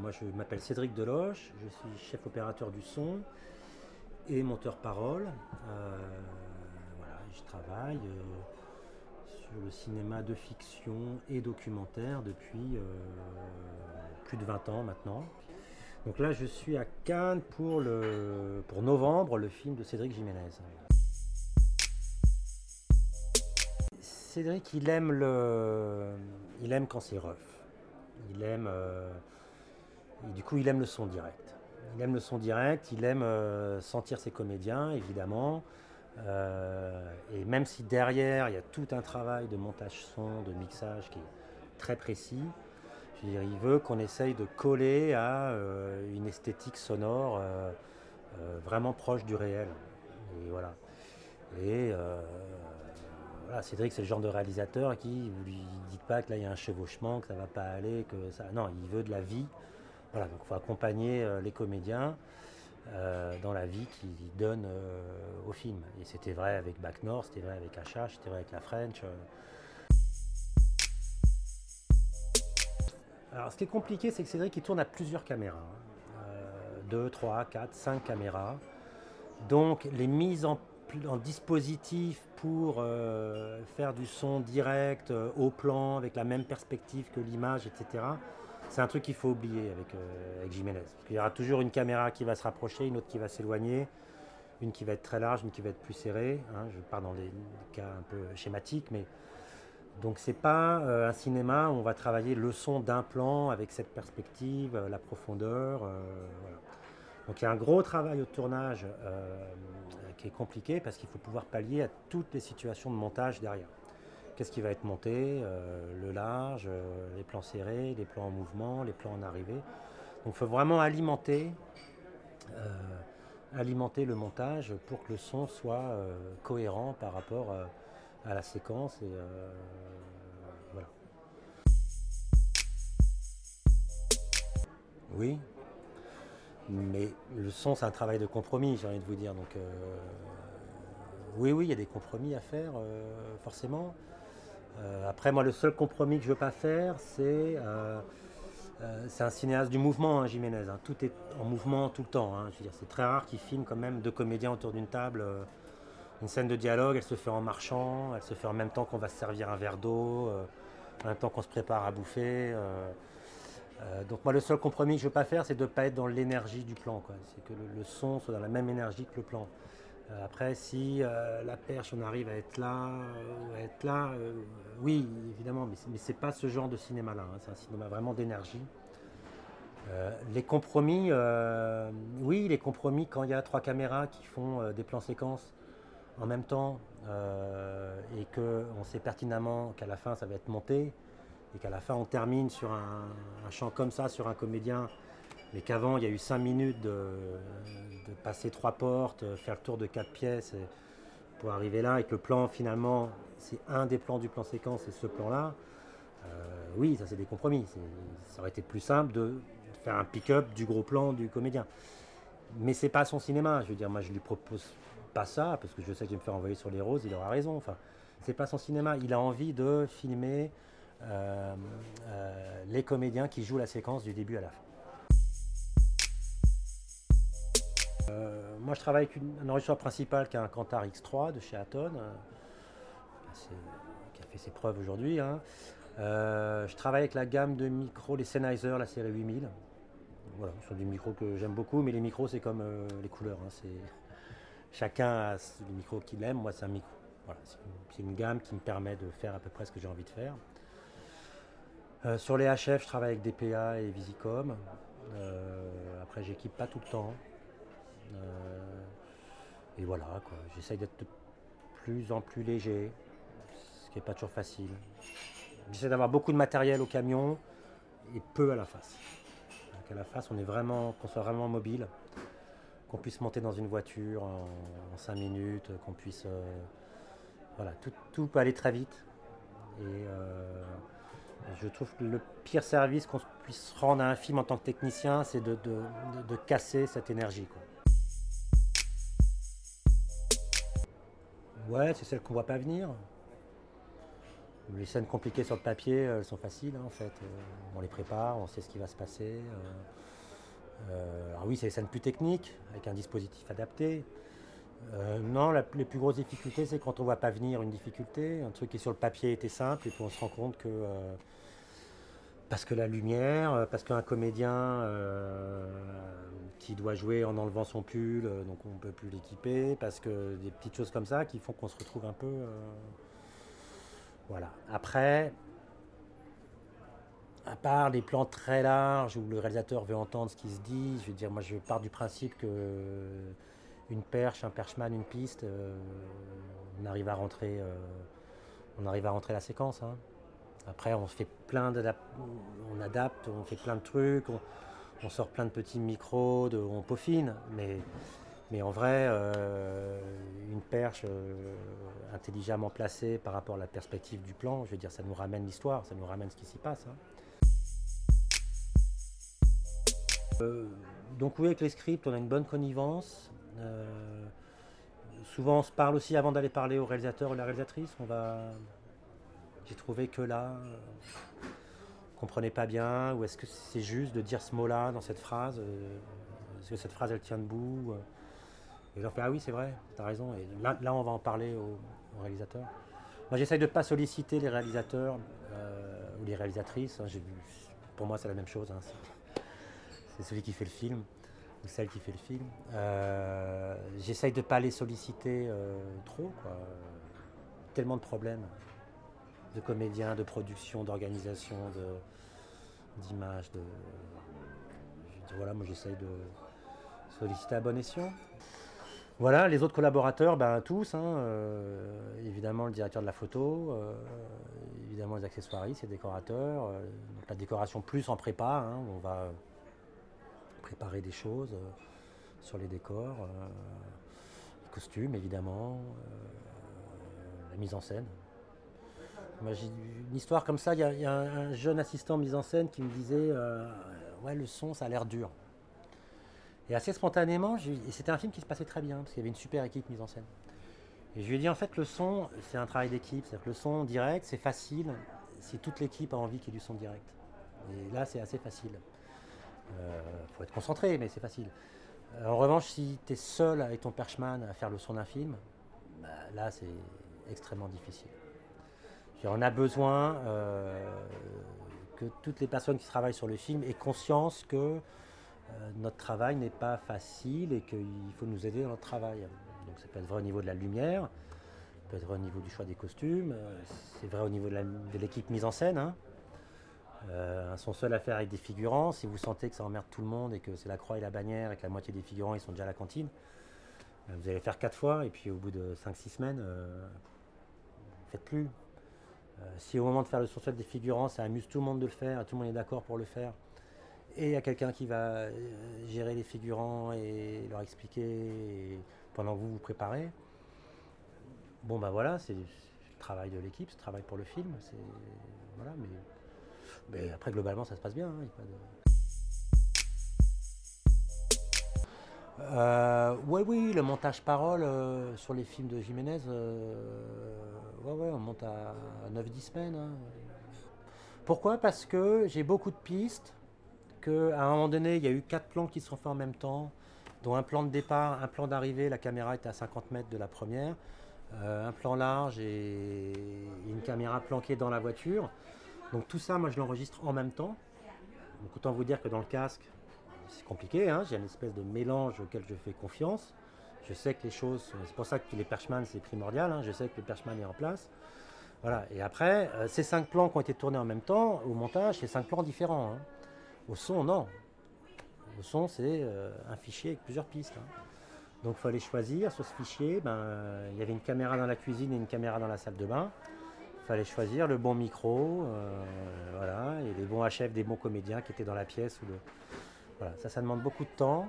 moi je m'appelle Cédric Deloche, je suis chef opérateur du son et monteur parole. Euh, voilà, je travaille euh, sur le cinéma de fiction et documentaire depuis euh, plus de 20 ans maintenant. Donc là je suis à Cannes pour, le, pour novembre, le film de Cédric Jiménez. Cédric, il aime, le, il aime quand c'est rough. Il aime, du coup, il aime le son direct. Il aime le son direct, il aime euh, sentir ses comédiens, évidemment. Euh, et même si derrière, il y a tout un travail de montage son, de mixage qui est très précis, il veut qu'on essaye de coller à euh, une esthétique sonore vraiment proche du réel. Et voilà. Et voilà, Cédric, c'est le genre de réalisateur qui, vous lui dites pas que là il y a un chevauchement, que ça va pas aller, que ça. Non, il veut de la vie. Voilà, donc il faut accompagner euh, les comédiens euh, dans la vie qu'ils donnent euh, au film. Et c'était vrai avec Bac Nord, c'était vrai avec Acha, c'était vrai avec la French. Alors ce qui est compliqué, c'est que Cédric il tourne à plusieurs caméras. 2, 3, 4, 5 caméras. Donc les mises en, dispositif pour faire du son direct au plan avec la même perspective que l'image, etc c'est un truc qu'il faut oublier avec, euh, Jiménez. Il y aura toujours une caméra qui va se rapprocher, une autre qui va s'éloigner, une qui va être très large, une qui va être plus serrée. Hein. je pars dans des cas un peu schématiques, mais donc c'est pas euh, un cinéma où on va travailler le son d'un plan avec cette perspective, euh, la profondeur. Donc il y a un gros travail au tournage qui est compliqué parce qu'il faut pouvoir pallier à toutes les situations de montage derrière qu'est-ce qui va être monté, euh, le large, euh, les plans serrés, les plans en mouvement, les plans en arrivée. Donc il faut vraiment alimenter, euh, alimenter le montage pour que le son soit cohérent par rapport à la séquence. Voilà. Oui, mais le son, c'est un travail de compromis, j'ai envie de vous dire. Donc, oui, oui, il y a des compromis à faire, forcément. Euh, après, moi, le seul compromis que je ne veux pas faire, c'est. Euh, euh, c'est un cinéaste du mouvement, hein, Jiménez. Hein. Tout est en mouvement tout le temps. Hein. c'est très rare qu'il filme quand même deux comédiens autour d'une table. une scène de dialogue, elle se fait en marchant, elle se fait en même temps qu'on va se servir un verre d'eau, en même temps qu'on se prépare à bouffer. donc moi, le seul compromis que je ne veux pas faire, c'est de ne pas être dans l'énergie du plan. C'est que le, son soit dans la même énergie que le plan. Euh, après, si euh, la perche, on arrive à être là, euh, oui, évidemment, mais, mais c'est pas ce genre de cinéma-là. Hein. c'est un cinéma vraiment d'énergie. les compromis, oui, les compromis quand il y a trois caméras qui font des plans séquences en même temps et qu'on sait pertinemment qu'à la fin ça va être monté et qu'à la fin on termine sur un, un champ comme ça, sur un comédien mais qu'avant, il y a eu cinq minutes de, passer trois portes, faire le tour de quatre pièces pour arriver là, et que le plan, finalement, c'est un des plans du plan séquence, c'est ce plan-là. Euh, oui, ça c'est des compromis. Ça aurait été plus simple de faire un pick-up du gros plan du comédien. Mais c'est pas son cinéma. Je veux dire, moi je lui propose pas ça parce que je sais que je vais me faire envoyer sur les roses. Il aura raison. Enfin, c'est pas son cinéma. Il a envie de filmer euh, euh, les comédiens qui jouent la séquence du début à la fin. Euh, moi, je travaille avec un enregistreur principal qui est un Cantar X3 de chez Aton, euh, qui a fait ses preuves aujourd'hui. Hein. Euh, je travaille avec la gamme de micros, les Sennheiser, la série 8000. Voilà, ce sont des micros que j'aime beaucoup, mais les micros, c'est comme les couleurs. Hein. Chacun a les micros qu'il aime. Moi, c'est un micro. c'est une, gamme qui me permet de faire à peu près ce que j'ai envie de faire. sur les HF, je travaille avec DPA et Visicom. après, j'équipe pas tout le temps. Euh, et voilà, quoi. J'essaye d'être de plus en plus léger, ce qui n'est pas toujours facile. J'essaie d'avoir beaucoup de matériel au camion et peu à la face. Donc à la face, on est vraiment, qu'on soit vraiment mobile, qu'on puisse monter dans une voiture en, 5 minutes, qu'on puisse. Euh, voilà, tout, peut aller très vite. Et euh, je trouve que le pire service qu'on puisse rendre à un film en tant que technicien, c'est de, de, casser cette énergie. Quoi. Ouais, c'est celle qu'on voit pas venir. Les scènes compliquées sur le papier, elles sont faciles hein, en fait. on les prépare, on sait ce qui va se passer. alors oui, c'est les scènes plus techniques, avec un dispositif adapté. non, les plus grosses difficultés, c'est quand on ne voit pas venir une difficulté. Un truc qui sur le papier était simple et puis on se rend compte que parce que la lumière, euh, parce qu'un comédien euh, qui doit jouer en enlevant son pull, euh, donc on ne peut plus l'équiper, parce que des petites choses comme ça qui font qu'on se retrouve un peu. voilà. Après, à part les plans très larges où le réalisateur veut entendre ce qui se dit, je veux dire, moi je pars du principe que une perche, un perchman, une piste, on arrive à rentrer, on arrive à rentrer la séquence. Hein. Après, on fait plein on adapte, on fait plein de trucs, on, sort plein de petits micros, on peaufine, mais, mais en vrai, euh, une perche euh, intelligemment placée par rapport à la perspective du plan, je veux dire, ça nous ramène l'histoire, ça nous ramène ce qui s'y passe. Hein. Euh, donc oui, avec les scripts, on a une bonne connivence. souvent, on se parle aussi avant d'aller parler au réalisateur ou la réalisatrice. On va, j'ai trouvé que là, on euh, comprenait pas bien, ou est-ce que c'est juste de dire ce mot-là dans cette phrase euh, Est-ce que cette phrase elle tient debout euh? Et leur fait Ah oui, c'est vrai, tu as raison. Et là, on va en parler au, réalisateur. Moi, j'essaye de ne pas solliciter les réalisateurs ou les réalisatrices. Hein, pour moi, c'est la même chose. Hein, c'est celui qui fait le film ou celle qui fait le film. j'essaye de ne pas les solliciter trop. Tellement de problèmes de comédiens, de production, d'organisation, d'image. De, voilà, moi j'essaye de solliciter à bon escient. Voilà, les autres collaborateurs, ben, tous, hein, euh, évidemment le directeur de la photo, euh, évidemment les accessoiristes, les décorateurs, euh, la décoration plus en prépa, hein, on va préparer des choses sur les décors, les costumes évidemment, la mise en scène une histoire comme ça, il y, a un, jeune assistant mise en scène qui me disait euh, Ouais, le son, ça a l'air dur. Et assez spontanément, c'était un film qui se passait très bien, parce qu'il y avait une super équipe mise en scène. Et je lui ai dit En fait, le son, c'est un travail d'équipe. C'est-à-dire que le son direct, c'est facile si toute l'équipe a envie qu'il y ait du son direct. Et là, c'est assez facile. Il euh, faut être concentré, mais c'est facile. En revanche, si tu es seul avec ton perchman à faire le son d'un film, bah, là, c'est extrêmement difficile. On a besoin euh, que toutes les personnes qui travaillent sur le film aient conscience que euh, notre travail n'est pas facile et qu'il faut nous aider dans notre travail. Donc ça peut être vrai au niveau de la lumière, ça peut être vrai au niveau du choix des costumes, euh, c'est vrai au niveau de l'équipe mise en scène. Hein. un son seul à faire avec des figurants, si vous sentez que ça emmerde tout le monde et que c'est la croix et la bannière et que la moitié des figurants ils sont déjà à la cantine, vous allez faire quatre fois et puis au bout de 5-6 semaines, faites plus. Euh, si au moment de faire le sourcil des figurants, ça amuse tout le monde de le faire, tout le monde est d'accord pour le faire, et il y a quelqu'un qui va euh, gérer les figurants et leur expliquer pendant que vous vous préparez, bon ben voilà, c'est le travail de l'équipe, c'est le travail pour le film, voilà, mais, après globalement ça se passe bien. Hein, Euh, oui, oui, le montage parole euh, sur les films de Jiménez, euh, ouais, ouais, on monte à, 9-10 semaines. Hein. Pourquoi? Parce que j'ai beaucoup de pistes, qu'à un moment donné, il y a eu quatre plans qui se sont faits en même temps, dont un plan de départ, un plan d'arrivée, la caméra était à 50 mètres de la première, un plan large et une caméra planquée dans la voiture. Donc tout ça, moi, je l'enregistre en même temps. Donc autant vous dire que dans le casque, c'est compliqué, hein. j'ai une espèce de mélange auquel je fais confiance. Je sais que les choses, c'est pour ça que les perchman c'est primordial, hein. je sais que le perchman est en place. Voilà, et après, euh, ces cinq plans qui ont été tournés en même temps, au montage, c'est cinq plans différents. Hein. Au son, non. Au son, c'est euh, un fichier avec plusieurs pistes. Donc il fallait choisir sur ce fichier, ben, il y avait une caméra dans la cuisine et une caméra dans la salle de bain. Il fallait choisir le bon micro, euh, voilà, et les bons HF des bons comédiens qui étaient dans la pièce ou le, voilà, ça, ça demande beaucoup de temps.